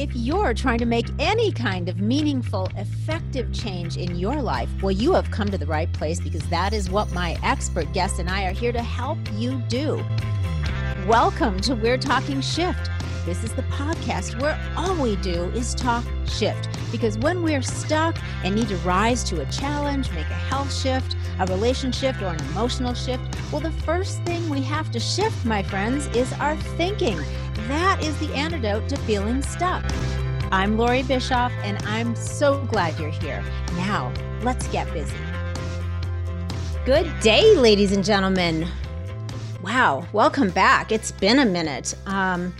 If you're trying to make any kind of meaningful, effective change in your life, well, you have come to the right place because that is what my expert guests and I are here to help you do. Welcome to We're Talking Shift. This is the podcast where all we do is talk shift. Because when we're stuck and need to rise to a challenge, make a health shift, a relationship, or an emotional shift, well, the first thing we have to shift, my friends, is our thinking. That is the antidote to feeling stuck. I'm Lori Bischoff, and I'm so glad you're here. Now, let's get busy. Good day, ladies and gentlemen. Wow, welcome back. It's been a minute. Um,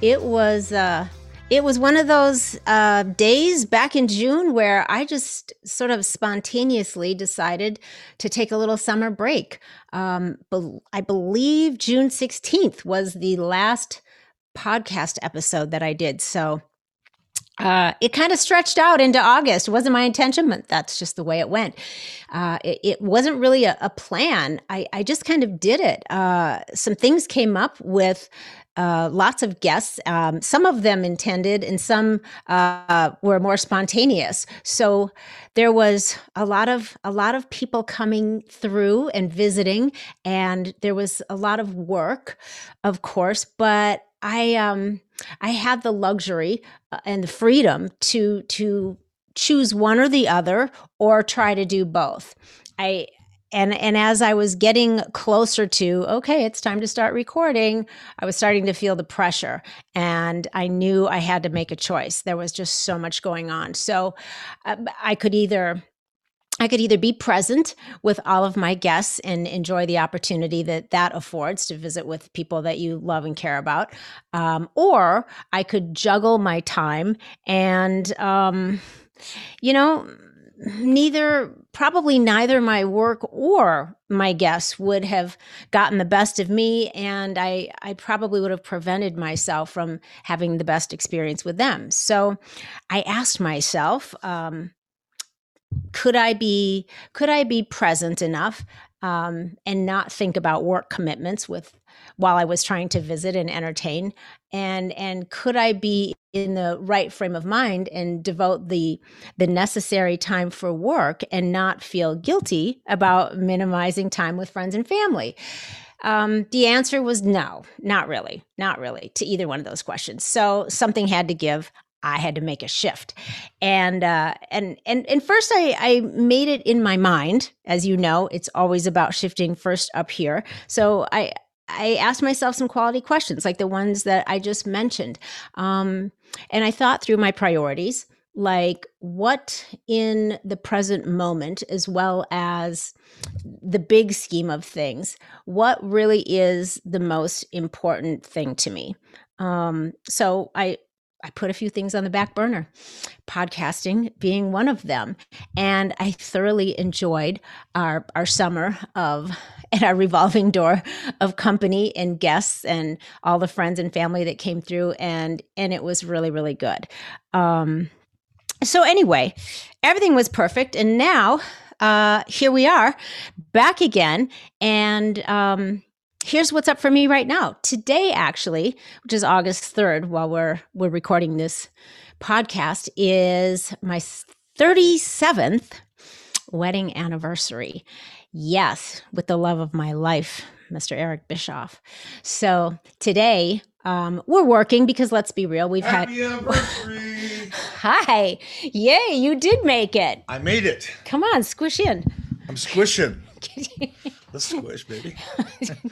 it was uh, it was one of those uh, days back in June where I just sort of spontaneously decided to take a little summer break. Um, be- I believe June 16th was the last podcast episode that I did. So uh, it kind of stretched out into August. It wasn't my intention, but that's just the way it went. Uh, it, it, wasn't really a, a plan. I, I, just kind of did it. Uh, some things came up with uh, lots of guests. Um, some of them intended, and some uh, were more spontaneous. So there was a lot of a lot of people coming through and visiting, and there was a lot of work, of course. But I um I had the luxury uh, and the freedom to to choose one or the other or try to do both. I and and as I was getting closer to okay, it's time to start recording, I was starting to feel the pressure and I knew I had to make a choice. There was just so much going on. So uh, I could either I could either be present with all of my guests and enjoy the opportunity that that affords to visit with people that you love and care about, um, or I could juggle my time and, um, you know, neither probably neither my work or my guests would have gotten the best of me and I I probably would have prevented myself from having the best experience with them. So I asked myself um, could I be could I be present enough um, and not think about work commitments with while I was trying to visit and entertain and and could I be in the right frame of mind and devote the the necessary time for work and not feel guilty about minimizing time with friends and family um, the answer was no, not really, not really to either one of those questions. So something had to give. I had to make a shift. And uh, and and and first, I I made it in my mind. As you know, it's always about shifting first up here. So I I asked myself some quality questions, like the ones that I just mentioned, um, and I thought through my priorities, like what in the present moment, as well as the big scheme of things, what really is the most important thing to me. Um, so I I put a few things on the back burner, podcasting being one of them. And I thoroughly enjoyed our, our summer of and our revolving door of company and guests and all the friends and family that came through and and it was really really good um so anyway everything was perfect and now uh here we are back again and um here's what's up for me right now. Today, actually, which is August 3rd, while we're we're recording this podcast, is my 37th wedding anniversary. Yes, with the love of my life, Mr. Eric Bischoff. So today, um, we're working because let's be real, we've Happy had anniversary. Hi. Yay, you did make it. I made it. Come on, squish in. I'm squishing. Let's squish, baby.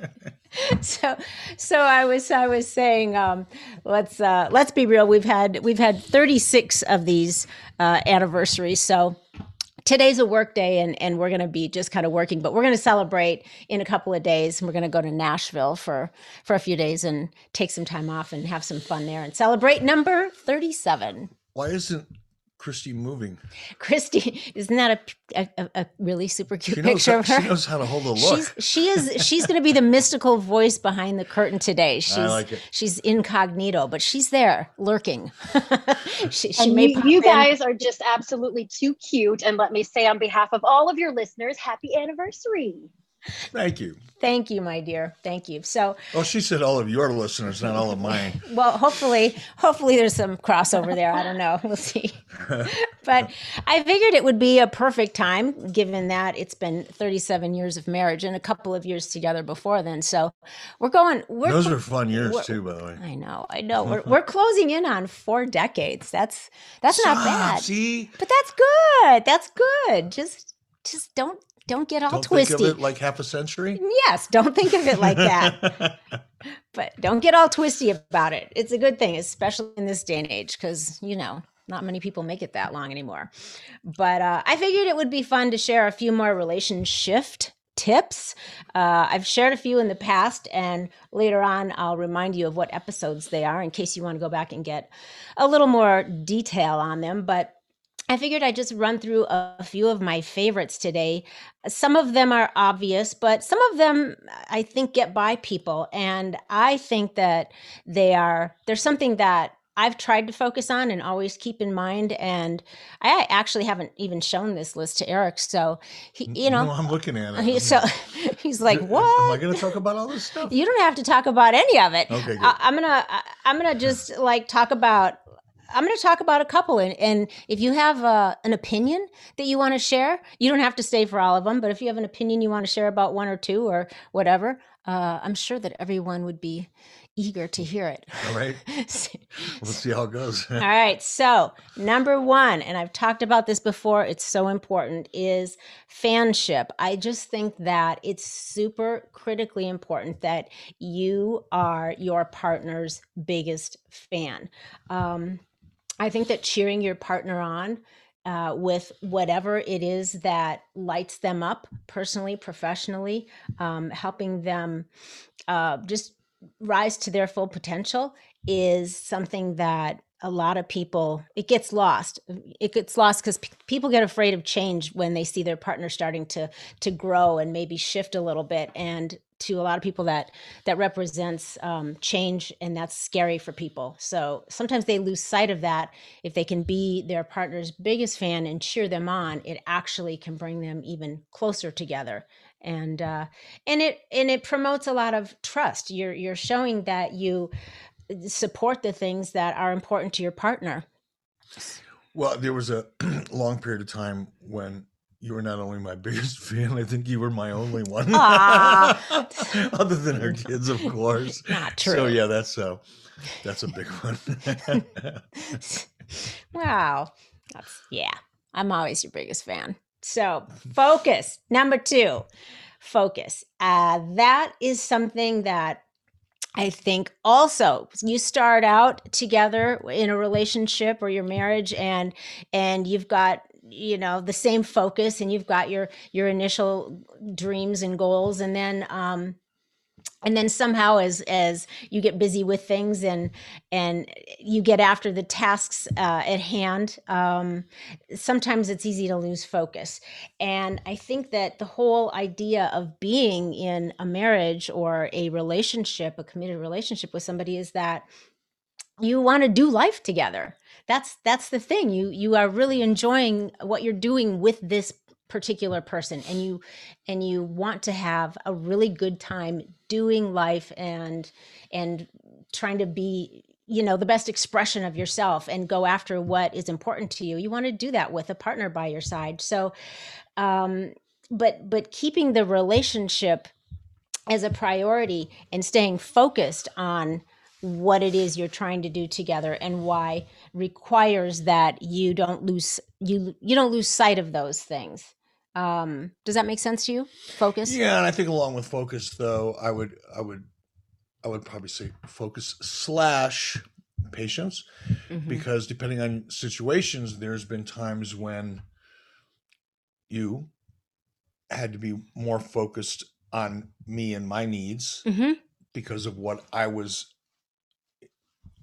so so i was i was saying um let's uh let's be real we've had we've had 36 of these uh anniversaries so today's a work day and and we're going to be just kind of working but we're going to celebrate in a couple of days and we're going to go to nashville for for a few days and take some time off and have some fun there and celebrate number 37 Why isn't Christy moving? christy isn't that a, a, a really super cute knows, picture how, of her she knows how to hold a look. She's she is she's going to be the mystical voice behind the curtain today. She's like it. she's incognito, but she's there lurking. she she and may you, you guys are just absolutely too cute. And let me say, on behalf of all of your listeners, happy anniversary. Thank you. Thank you, my dear. Thank you. So, Well, she said all of your listeners, not all of mine. well, hopefully, hopefully there's some crossover there. I don't know. We'll see. but I figured it would be a perfect time, given that it's been 37 years of marriage and a couple of years together before then. So we're going. We're Those are fun years too, by the way. I know. I know. We're, we're closing in on four decades. That's that's not bad. See, But that's good. That's good. Just just don't don't get all don't twisty. think of it like half a century. yes, don't think of it like that. but don't get all twisty about it. It's a good thing, especially in this day and age, because you know not many people make it that long anymore. But uh, I figured it would be fun to share a few more relationship tips. Uh, I've shared a few in the past, and later on, I'll remind you of what episodes they are in case you want to go back and get a little more detail on them. But I figured I'd just run through a few of my favorites today. Some of them are obvious, but some of them I think get by people. And I think that they are, there's something that I've tried to focus on and always keep in mind. And I actually haven't even shown this list to Eric. So, he, you know, no, I'm looking at it. he, so he's like, Whoa. Am I what? going to talk about all this stuff? You don't have to talk about any of it. Okay, good. I, I'm gonna I'm gonna just like talk about I'm gonna talk about a couple and, and if you have uh, an opinion that you want to share, you don't have to stay for all of them. But if you have an opinion you want to share about one or two or whatever, uh, I'm sure that everyone would be eager to hear it. All right, we'll see how it goes. All right. So, number one, and I've talked about this before, it's so important, is fanship. I just think that it's super critically important that you are your partner's biggest fan. Um, I think that cheering your partner on uh, with whatever it is that lights them up personally, professionally, um, helping them uh, just rise to their full potential is something that a lot of people it gets lost. It gets lost because p- people get afraid of change when they see their partner starting to to grow and maybe shift a little bit and to a lot of people that that represents um, change and that's scary for people. So sometimes they lose sight of that. If they can be their partner's biggest fan and cheer them on it actually can bring them even closer together. And uh, and it and it promotes a lot of trust. You're you're showing that you support the things that are important to your partner Well, there was a long period of time when you were not only my biggest fan, I think you were my only one. Other than our kids, of course. Not true. So yeah, that's a that's a big one. wow that's yeah i'm always your biggest fan so focus number two focus uh, that is something that I think also you start out together in a relationship or your marriage and and you've got you know the same focus and you've got your your initial dreams and goals and then um and then somehow as as you get busy with things and and you get after the tasks uh, at hand um, sometimes it's easy to lose focus. And i think that the whole idea of being in a marriage or a relationship a committed relationship with somebody is that you want to do life together. That's that's the thing. You you are really enjoying what you're doing with this particular person and you and you want to have a really good time doing life and and trying to be you know the best expression of yourself and go after what is important to you you want to do that with a partner by your side. So um but but keeping the relationship as a priority and staying focused on what it is you're trying to do together and why requires that you don't lose you you don't lose sight of those things um does that make sense to you focus yeah, and I think along with focus, though, I would I would I would probably say focus slash patience, Mhm. because depending on situations, there's been times when you had to be more focused on me and my needs Mhm. because of what I was,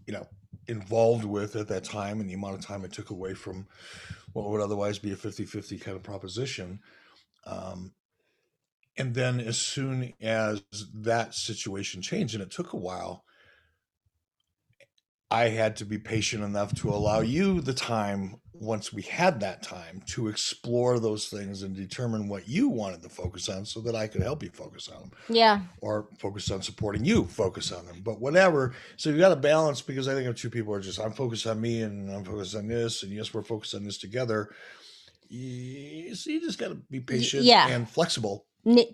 you know, involved with at that time and the amount of time it took away from what would otherwise be a 50 50 kind of proposition. Um, and then as soon as that situation changed, and it took a while, I had to be patient enough to allow you the time once we had that time to explore those things and determine what you wanted to focus on so that I could help you focus on them. Yeah. Or focus on supporting you, focus on them. But whatever. So you got to balance because I think if two people are just, I'm focused on me and I'm focused on this. And yes, we're focused on this together. You, so you just got to be patient yeah. and flexible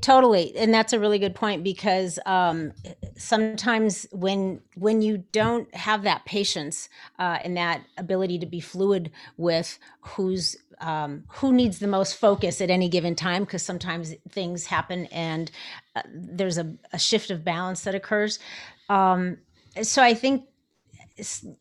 totally and that's a really good point because um, sometimes when when you don't have that patience uh, and that ability to be fluid with who's um, who needs the most focus at any given time because sometimes things happen and uh, there's a, a, shift of balance that occurs. Um, so i think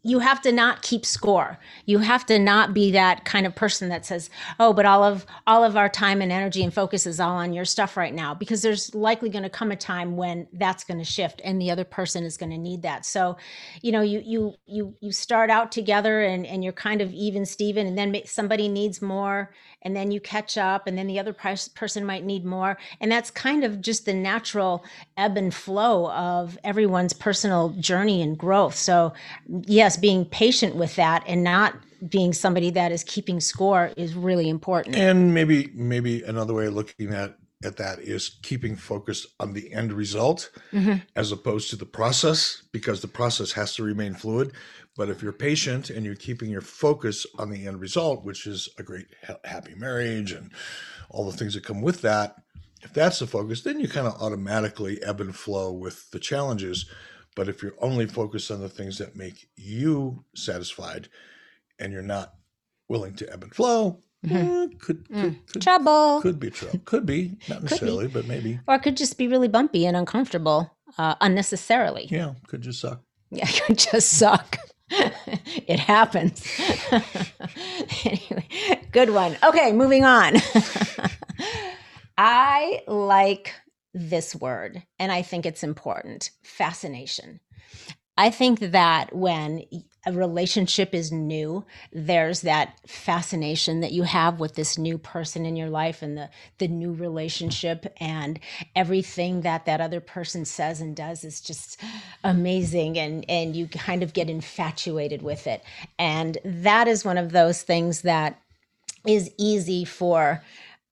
you have to not keep score. You have to not be that kind of person that says, "Oh, but all of all of our time and energy and focus is all on your stuff right now," because there's likely going to come a time when that's going to shift, and the other person is going to need that. So, you know, you you you you start out together, and and you're kind of even Steven, and then somebody needs more, and then you catch up, and then the other person might need more, and that's kind of just the natural ebb and flow of everyone's personal journey and growth. So yes, being patient with that and not being somebody that is keeping score is really important. And maybe maybe another way of looking at at that is keeping focused on the end result mm-hmm. as opposed to the process because the process has to remain fluid but if you're patient and you're keeping your focus on the end result which is a great happy marriage and all the things that come with that if that's the focus then you kind of automatically ebb and flow with the challenges but if you're only focused on the things that make you satisfied and you're not willing to ebb and flow, mm-hmm. eh, could, mm. could, could, trouble. Could be trouble. Could be, not necessarily, be. but maybe. Or it could just be really bumpy and uncomfortable uh, unnecessarily. Yeah, could just suck. Yeah, it could just suck. it happens. anyway, good one. Okay, moving on. I like this word, and I think it's important fascination. I think that when a relationship is new, there's that fascination that you have with this new person in your life and the, the new relationship and everything that that other person says and does is just amazing and and you kind of get infatuated with it. And that is one of those things that is easy for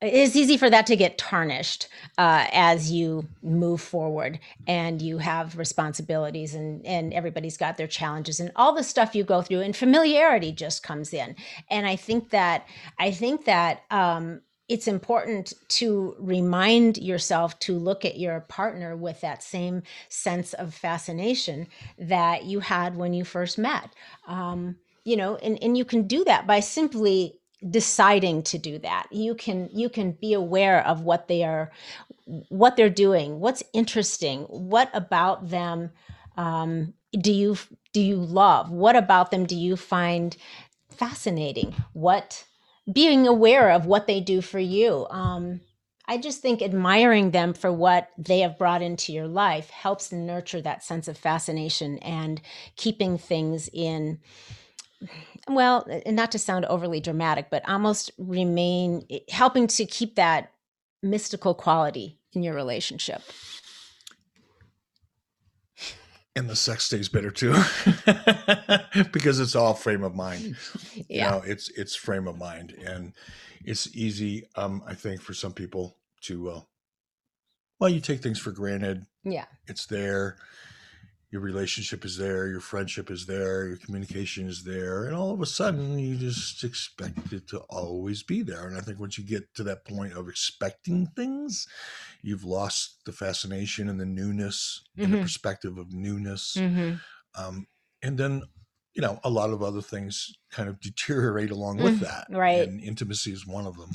it's easy for that to get tarnished uh, as you move forward and you have responsibilities and, and everybody's got their challenges and all the stuff you go through and familiarity just comes in. And i think that i think that um, it's important to remind yourself to look at your partner with that same sense of fascination that you had when you first met. Um, you know and, and you can do that by simply deciding to do that. You can you can be aware of what they are what they're doing what's interesting what about them um, do you do you love? What about them do you find fascinating? What being aware of what they do for you um, i just think admiring them for what they have brought into your life helps nurture that sense of fascination and keeping things in well, not to sound overly dramatic, but almost remain helping to keep that mystical quality in your relationship. And the sex stays better too, because it's all frame of mind. Yeah, you know, it's it's frame of mind, and it's easy, um, I think, for some people to, uh, well, you take things for granted. Yeah, it's there your relationship is there, your friendship is there, your communication is there, and all of a sudden you just expect it to always be there. And I think once you get to that point of expecting things, you've lost the fascination and the newness mm-hmm. and the mm-hmm. perspective of newness. Mm-hmm. Um, and then, you know, a lot of other things kind of deteriorate along with mm, that. Right. And intimacy is one of them.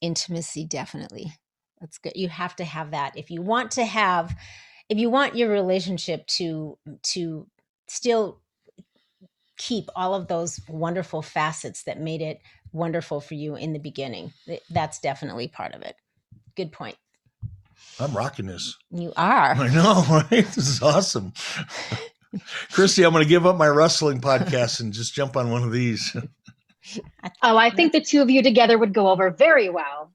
Intimacy, definitely. That's good. You have to have that. If you want to have if you want your relationship to to still keep all of those wonderful facets that made it wonderful for you in the beginning that's definitely part of it. Good point. I'm rocking this. You are. I know right? This is awesome. Christy i'm going to give up my wrestling podcast and just jump on one of these. Oh i think the two of you together would go over very well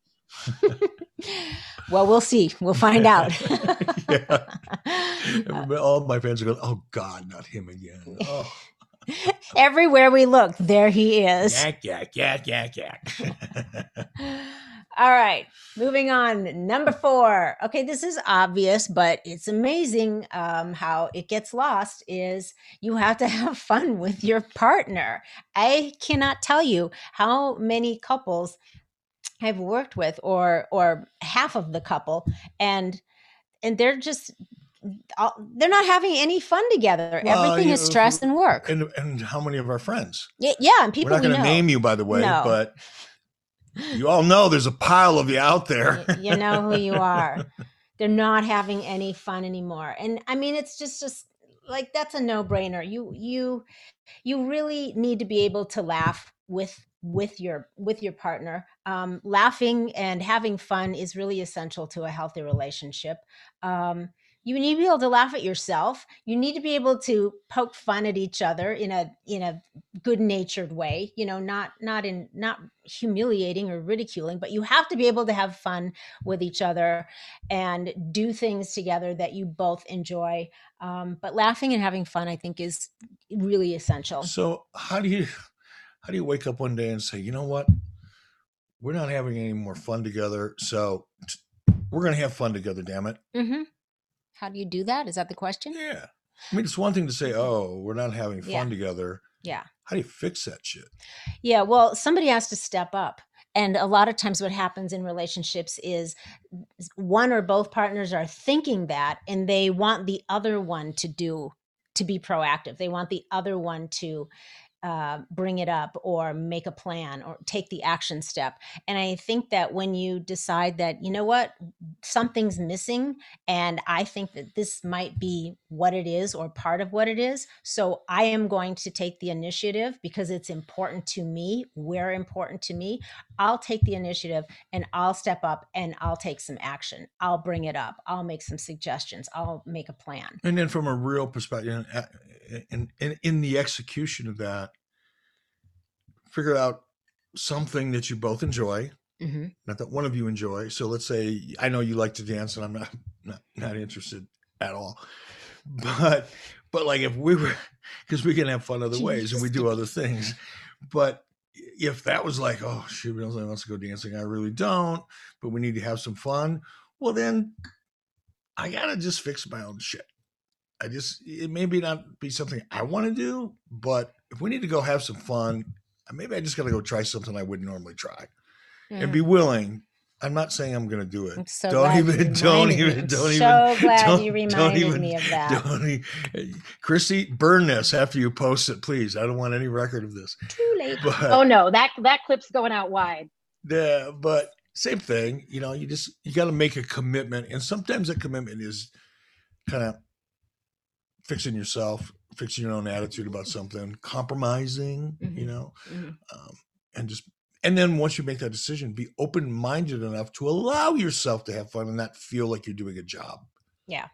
well, we'll see. We'll find out. yeah. All my fans are going, oh God, not him again. Oh. Everywhere we look, there he is. Yak, yak, yak, yak, yak. All right, moving on. Number four. Okay, this is obvious, but it's amazing um, how it gets lost. Is you have to have fun with your partner. I cannot tell you how many couples I've worked with, or or half of the couple, and and they're just they're not having any fun together. Well, Everything is stress and work. And, and how many of our friends? Yeah, yeah and people. We're not going to name you, by the way, no. but you all know there's a pile of you out there. you know who you are. They're not having any fun anymore, and I mean, it's just just like that's a no brainer. You you you really need to be able to laugh with with your with your partner. Um, laughing and having fun is really essential to a healthy relationship. Um, you need to be able to laugh at yourself. You need to be able to poke fun at each other in a in a good natured way you know not not in not humiliating or ridiculing but you have to be able to have fun with each other and do things together that you both enjoy. Um, but laughing and having fun i think is really essential. So how do you how do you wake up one day and say you know what we're not having any more fun together so we're going to have fun together damn it mm-hmm. How do you do that? Is that the question? Yeah. I mean, it's one thing to say, oh, we're not having fun yeah. together. Yeah. How do you fix that shit? Yeah. Well, somebody has to step up. And a lot of times, what happens in relationships is one or both partners are thinking that and they want the other one to do, to be proactive. They want the other one to uh, bring it up or make a plan or take the action step. And I think that when you decide that, you know what, something's missing, and I think that this might be what it is or part of what it is. So I am going to take the initiative because it's important to me. We're important to me. I'll take the initiative and I'll step up and I'll take some action. I'll bring it up. I'll make some suggestions. I'll make a plan. And then from a real perspective, in, in, in the execution of that, figure out something that you both enjoy. Mm-hmm. Not that one of you enjoy. So let's say I know you like to dance, and I'm not not, not interested at all. But but like if we were, because we can have fun other ways and we do other things. But if that was like, oh, she really wants to go dancing, I really don't. But we need to have some fun. Well, then I gotta just fix my own shit. I just it may be not be something I want to do, but if we need to go have some fun, maybe I just got to go try something I wouldn't normally try, mm. and be willing. I'm not saying I'm going to do it. So don't even, don't even, don't even. So glad you reminded even, me of that. Don't even, Christy, burn this after you post it, please. I don't want any record of this. Too late. But, oh no, that that clip's going out wide. Yeah, but same thing. You know, you just you got to make a commitment, and sometimes that commitment is kind of fixing yourself, fixing your own attitude about something, compromising, mm-hmm. you know, mm-hmm. um, and just and then once you make that decision, be open minded enough to allow yourself to have fun and not feel like you're doing a job. Yeah.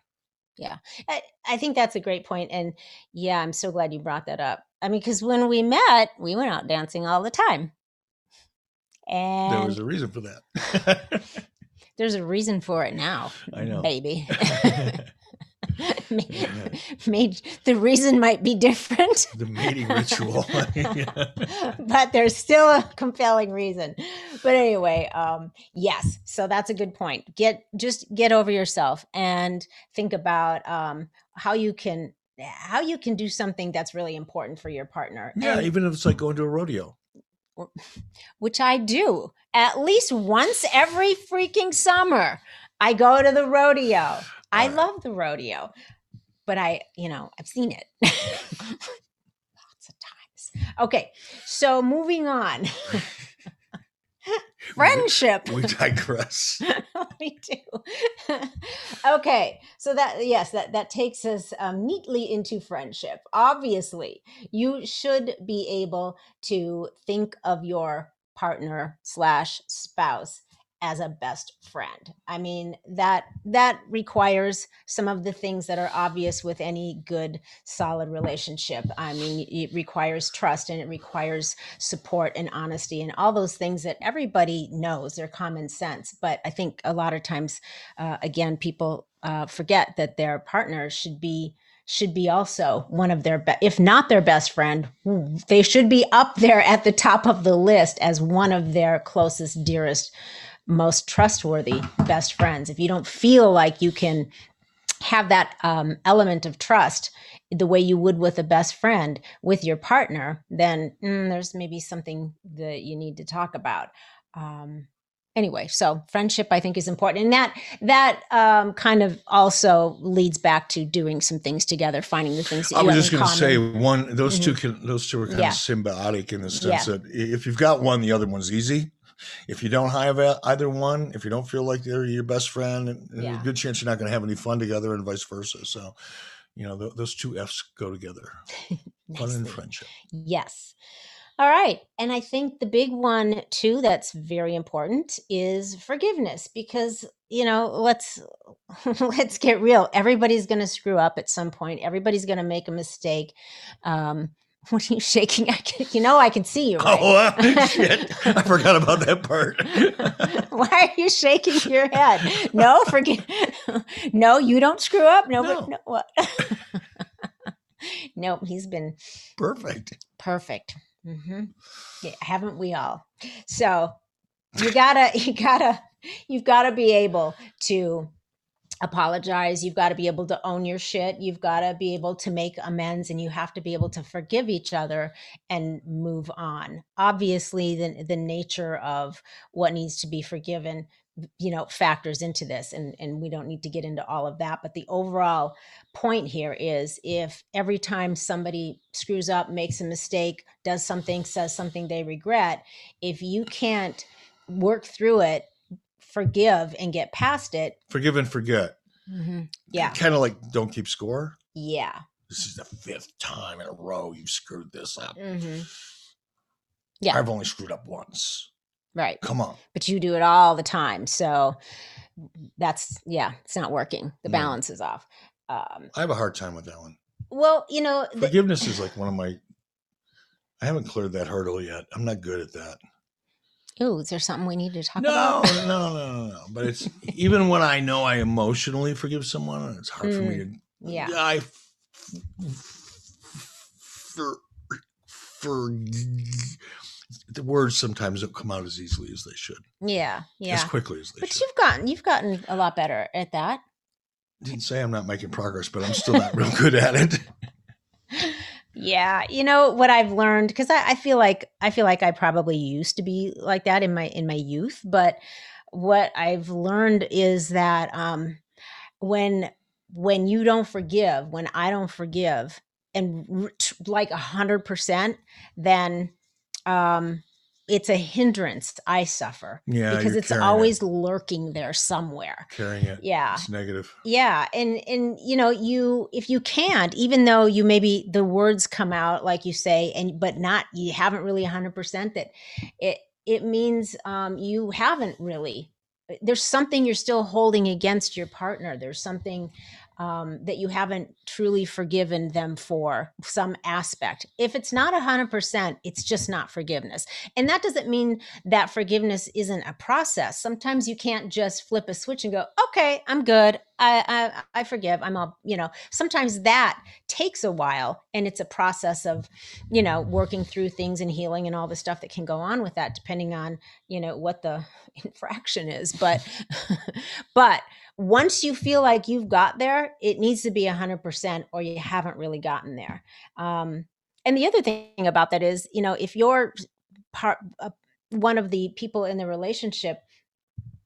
Yeah. I, I think that's a great point. And yeah, I'm so glad you brought that up. I mean, because when we met, we went out dancing all the time. And there was a reason for that. there's a reason for it now. I know. Baby. made, the reason might be different. The mating ritual. but there's still a compelling reason. But anyway, um, yes. So that's a good point. Get just get over yourself and think about um, how you can how you can do something that's really important for your partner. Yeah, and, even if it's like going to a rodeo which I do at least once every freaking summer. I go to the rodeo. I love the rodeo, but I, you know, I've seen it lots of times. Okay, so moving on. Friendship. We, we digress. we do. okay, so that yes, that that takes us um, neatly into friendship. Obviously, you should be able to think of your partner slash spouse as a best friend. I mean that that requires some of the things that are obvious with any good solid relationship. I mean it requires trust and it requires support and honesty and all those things that everybody knows they're common sense, but I think a lot of times uh, again people uh, forget that their partner should be should be also one of their, be- if not their best friend, they should be up there at the top of the list as one of their closest, dearest, most trustworthy best friends. If you don't feel like you can have that um, element of trust the way you would with a best friend with your partner, then mm, there's maybe something that you need to talk about. Um, anyway so friendship i think is important and that that um, kind of also leads back to doing some things together finding the things i was just going to say one those mm-hmm. two can those two are kind yeah. of symbiotic in the sense yeah. that if you've got one the other one's easy if you don't have either one if you don't feel like they're your best friend yeah. there's a good chance you're not going to have any fun together and vice versa so you know th- those two f's go together fun and friendship yes all right. And I think the big one too that's very important is forgiveness because, you know, let's let's get real. Everybody's going to screw up at some point. Everybody's going to make a mistake. Um what are you shaking? I can, you know, I can see you. Right? Oh uh, shit! I forgot about that part. Why are you shaking your head? No, forget. No, you don't screw up. No, no. No what? nope, he's been perfect. Perfect. Mm-hmm. Yeah, haven't we all? So you gotta, you gotta, you've gotta be able to apologize. You've got to be able to own your shit. You've got to be able to make amends and you have to be able to forgive each other and move on. Obviously, the, the nature of what needs to be forgiven you know factors into this and and we don't need to get into all of that but the overall point here is if every time somebody screws up makes a mistake does something says something they regret if you can't work through it forgive and get past it forgive and forget mm-hmm. yeah kind of like don't keep score yeah this is the fifth time in a row you've screwed this up mm-hmm. yeah i've only screwed up once Right. Come on. But you do it all the time. So that's, yeah, it's not working. The balance is off. Um, I have a hard time with that one. Well, you know, the, forgiveness is like one of my, I haven't cleared that hurdle yet. I'm not good at that. Oh, is there something we need to talk no, about? No, no, no, no. But it's even when I know I emotionally forgive someone, it's hard mm, for me mm, to. Yeah. I for for the words sometimes don't come out as easily as they should. Yeah, yeah, as quickly as they but should. you've gotten you've gotten a lot better at that. Didn't say I'm not making progress, but I'm still not real good at it. Yeah, you know what I've learned because I, I feel like I feel like I probably used to be like that in my in my youth, but what I've learned is that um, when when you don't forgive, when I don't forgive, and like a hundred percent, then um it's a hindrance I suffer. Yeah. Because it's always it. lurking there somewhere. Carrying it. Yeah. It's negative. Yeah. And and you know, you if you can't, even though you maybe the words come out like you say, and but not you haven't really hundred percent that it it means um you haven't really there's something you're still holding against your partner. There's something um, that you haven't truly forgiven them for some aspect. If it's not 100%, it's just not forgiveness. And that doesn't mean that forgiveness isn't a process. Sometimes you can't just flip a switch and go, okay, I'm good. I, I, I forgive. I'm all, you know, sometimes that takes a while and it's a process of, you know, working through things and healing and all the stuff that can go on with that, depending on, you know, what the infraction is. But, but, once you feel like you've got there, it needs to be 100% or you haven't really gotten there. Um, and the other thing about that is, you know, if you're part, uh, one of the people in the relationship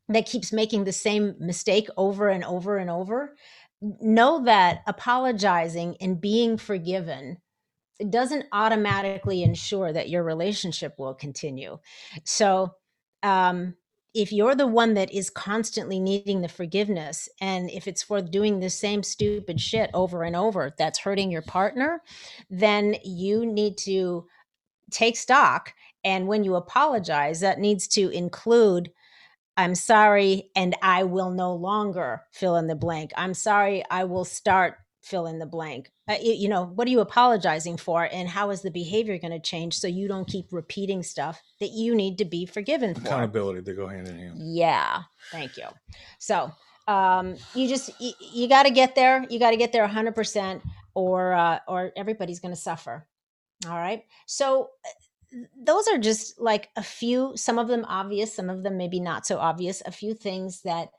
that keeps making the same mistake over and over and over, know that apologizing and being forgiven doesn't automatically ensure that your relationship will continue. So, um, if you're the one that is constantly needing the forgiveness and if it's for doing the same stupid shit over and over that's hurting your partner then you need to take stock and when you apologize that needs to include i'm sorry and i will no longer fill in the blank. I'm sorry i will start fill in the blank uh, you know what are you apologizing for and how is the behavior going to change so you don't keep repeating stuff that you need to be forgiven for accountability they go hand in hand yeah thank you so um, you just you, you got to get there you got to get there 100% or uh, or everybody's going to suffer. All right. So uh, those are just like a few, some of them obvious, some of them maybe not so obvious, a few things that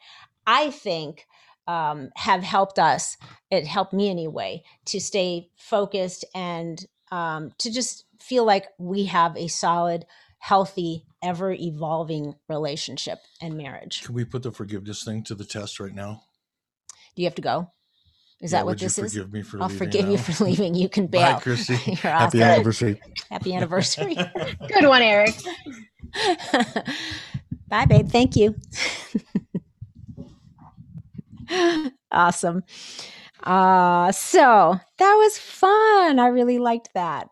I think um, have helped us. It helped me anyway to stay focused and um, to just feel like we have a solid, healthy, ever evolving relationship and marriage. Can we put the forgiveness thing to the test right now? Do you have to go? Is Yeah, that what would you this is? forgive me for I'll leaving forgive you for leaving. You can Bye, bail. Chrissy. You're Happy awesome. anniversary. Happy anniversary. Good one, Eric. Bye, babe. Thank you. Awesome. Uh, so that was fun. I really liked that.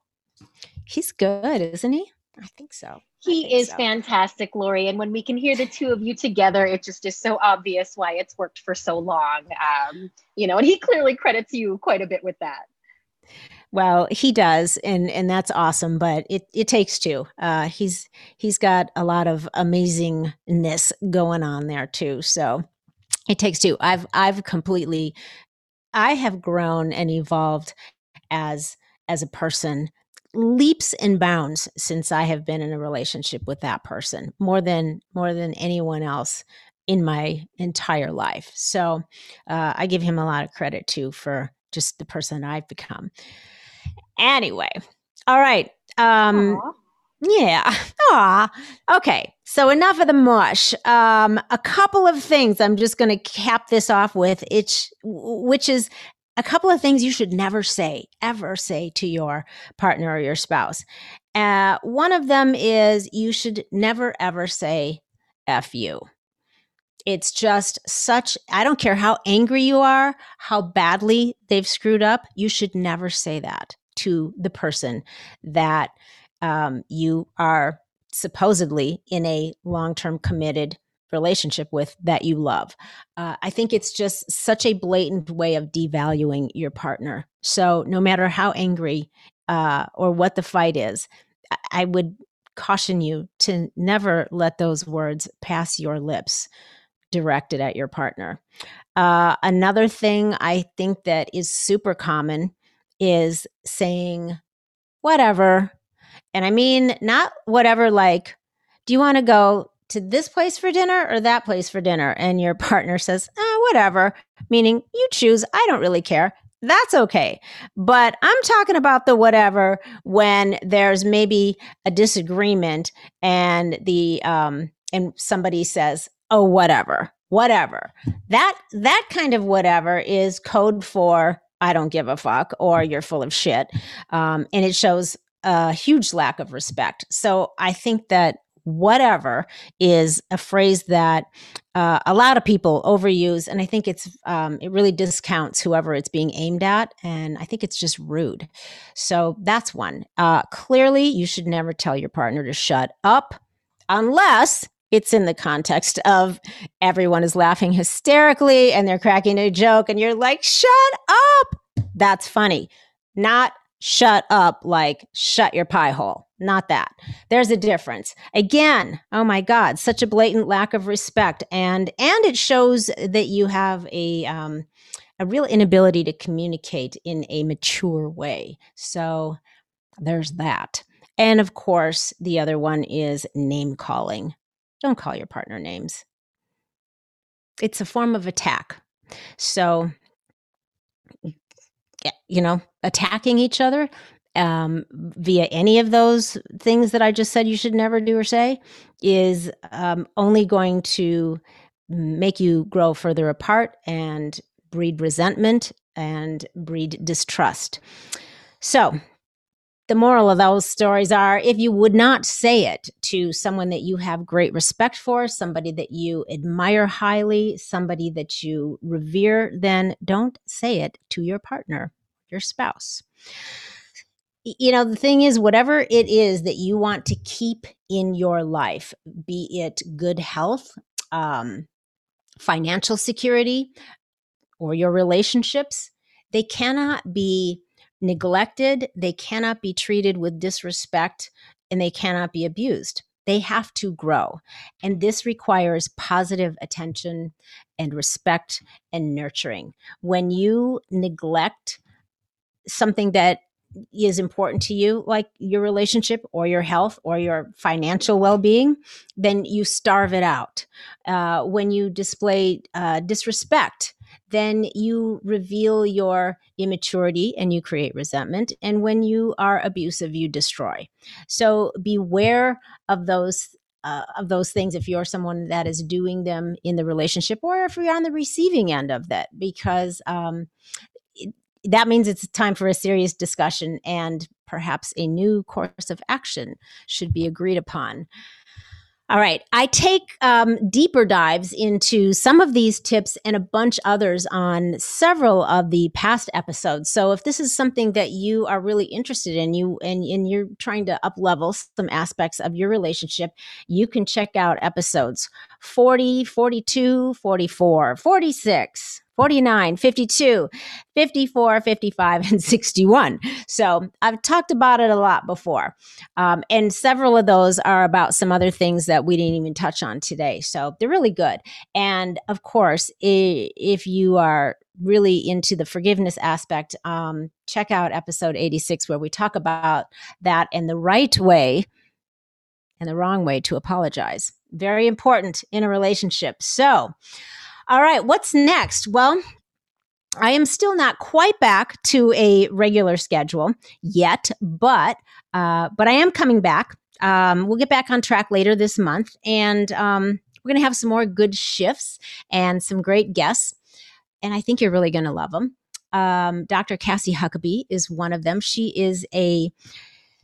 He's good, isn't he? I think so. He think is so. fantastic, Lori. And when we can hear the two of you together, it just is so obvious why it's worked for so long. Um, you know, and he clearly credits you quite a bit with that. Well, he does, and and that's awesome. But it it takes two. Uh, he's he's got a lot of amazingness going on there too. So it takes two. I've I've completely, I have grown and evolved as as a person leaps and bounds since I have been in a relationship with that person more than more than anyone else in my entire life. So uh, I give him a lot of credit too for just the person I've become. Anyway, all right. Um, Aw. Yeah. Aw. Okay. So enough of the mush. Um, a couple of things I'm just going to cap this off with, it's, which is a couple of things you should never say, ever say to your partner or your spouse. Uh, one of them is you should never, ever say F you. It's just such, I don't care how angry you are, how badly they've screwed up, you should never say that to the person that um, you are supposedly in a long term committed relationship with that you love. Uh, I think it's just such a blatant way of devaluing your partner. So, no matter how angry uh, or what the fight is, I, I would caution you to never let those words pass your lips directed at your partner. Uh, another thing I think that is super common is saying, whatever. And I mean, not whatever, like, do you want to go to this place for dinner or that place for dinner? And your partner says, ah, whatever, meaning you choose. I don't really care. That's okay. But I'm talking about the whatever when there's maybe a disagreement and the, um, and somebody says, oh, whatever, whatever. That, that kind of whatever is code for I don't give a fuck or you're full of shit. Um, and it shows a huge lack of respect. So I think that whatever is a phrase that uh, a lot of people overuse, and I think it's um, it really discounts whoever it's being aimed at, and I think it's just rude. So that's one. Uh, clearly, you should never tell your partner to shut up unless it's in the context of everyone is laughing hysterically and they're cracking a joke, and you're like, "Shut up!" That's funny. Not shut up like shut your pie hole. Not that. There's a difference. Again, oh my God, such a blatant lack of respect, and and it shows that you have a um, a real inability to communicate in a mature way. So there's that. And of course, the other one is name calling. Don't call your partner names. It's a form of attack. So you know, attacking each other um, via any of those things that I just said you should never do or say is um, only going to make you grow further apart and breed resentment and breed distrust. So, the moral of those stories are if you would not say it to someone that you have great respect for, somebody that you admire highly, somebody that you revere, then don't say it to your partner, your spouse. You know, the thing is, whatever it is that you want to keep in your life, be it good health, um, financial security, or your relationships, they cannot be neglected, they cannot be treated with disrespect, and they cannot be abused. They have to grow. And this requires positive attention and respect and nurturing. When you neglect something that is important to you, like your relationship or your health or your financial well being, then you starve it out. Uh, when you display uh, disrespect, then you reveal your immaturity and you create resentment. And when you are abusive, you destroy. So beware of those. Uh, of those things, if you're someone that is doing them in the relationship, or if you're on the receiving end of that, because um, that means it's time for a serious discussion and perhaps a new course of action should be agreed upon. All right. I take um, deeper dives into some of these tips and a bunch others on several of the past episodes. So if this is something that you are really interested in, you and, and you're trying to up level some aspects of your relationship, you can check out episodes 40, 42, 44, 46, 49, 52, 54, 55, and 61. So I've talked about it a lot before. Um, and several of those are about some other things that we didn't even touch on today. So they're really good. And of course, if you are really into the forgiveness aspect, um, check out episode 86, where we talk about that and the right way and the wrong way to apologize. Very important in a relationship. So, all right, what's next? Well, I am still not quite back to a regular schedule yet, but uh, but I am coming back. Um, we'll get back on track later this month, and um, we're going to have some more good shifts and some great guests. And I think you're really going to love them. Um, Dr. Cassie Huckabee is one of them. She is a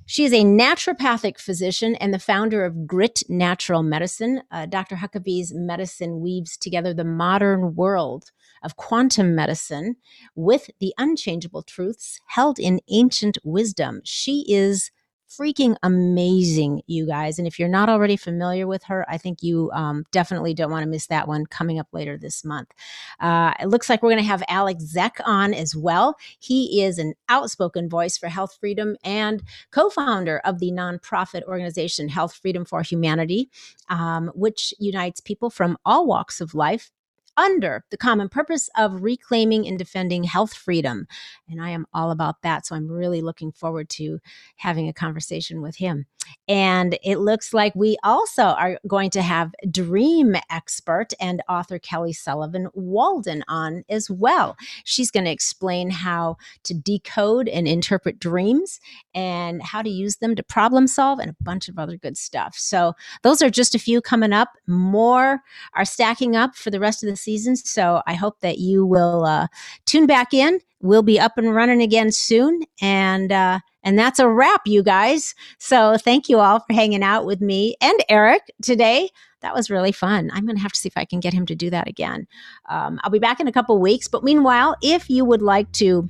she is a naturopathic physician and the founder of Grit Natural Medicine. Uh, Dr. Huckabee's medicine weaves together the modern world of quantum medicine with the unchangeable truths held in ancient wisdom. She is freaking amazing, you guys. And if you're not already familiar with her, I think you um, definitely don't want to miss that one coming up later this month. Uh, it looks like we're going to have Alex Zeck on as well. He is an outspoken voice for health freedom and co founder of the nonprofit organization Health Freedom for Humanity, um, which unites people from all walks of life under the common purpose of reclaiming and defending health freedom. And I am all about that. So I'm really looking forward to having a conversation with him. And it looks like we also are going to have dream expert and author Kelly Sullivan Walden on as well. She's going to explain how to decode and interpret dreams and how to use them to problem solve and a bunch of other good stuff. So, those are just a few coming up. More are stacking up for the rest of the season. So I hope that you will uh, tune back in. We'll be up and running again soon. And, uh, and that's a wrap, you guys. So thank you all for hanging out with me and Eric today. That was really fun. I'm going to have to see if I can get him to do that again. Um, I'll be back in a couple weeks. But meanwhile, if you would like to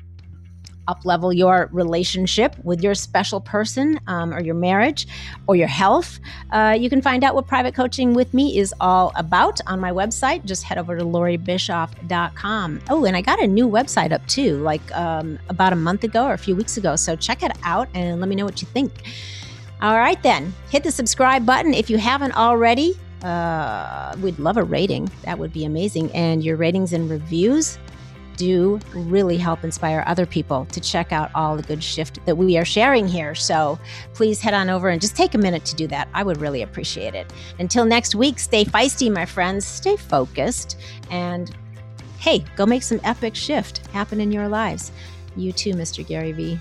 uplevel your relationship with your special person um, or your marriage or your health. Uh, you can find out what private coaching with me is all about on my website. Just head over to lauriebischoff.com. Oh, and I got a new website up too, like um, about a month ago or a few weeks ago. So check it out and let me know what you think. All right, then hit the subscribe button if you haven't already. Uh, we'd love a rating. That would be amazing. And your ratings and reviews do really help inspire other people to check out all the good shift that we are sharing here. So please head on over and just take a minute to do that. I would really appreciate it. Until next week, stay feisty, my friends, stay focused, and hey, go make some epic shift happen in your lives. You too, Mr. Gary Vee.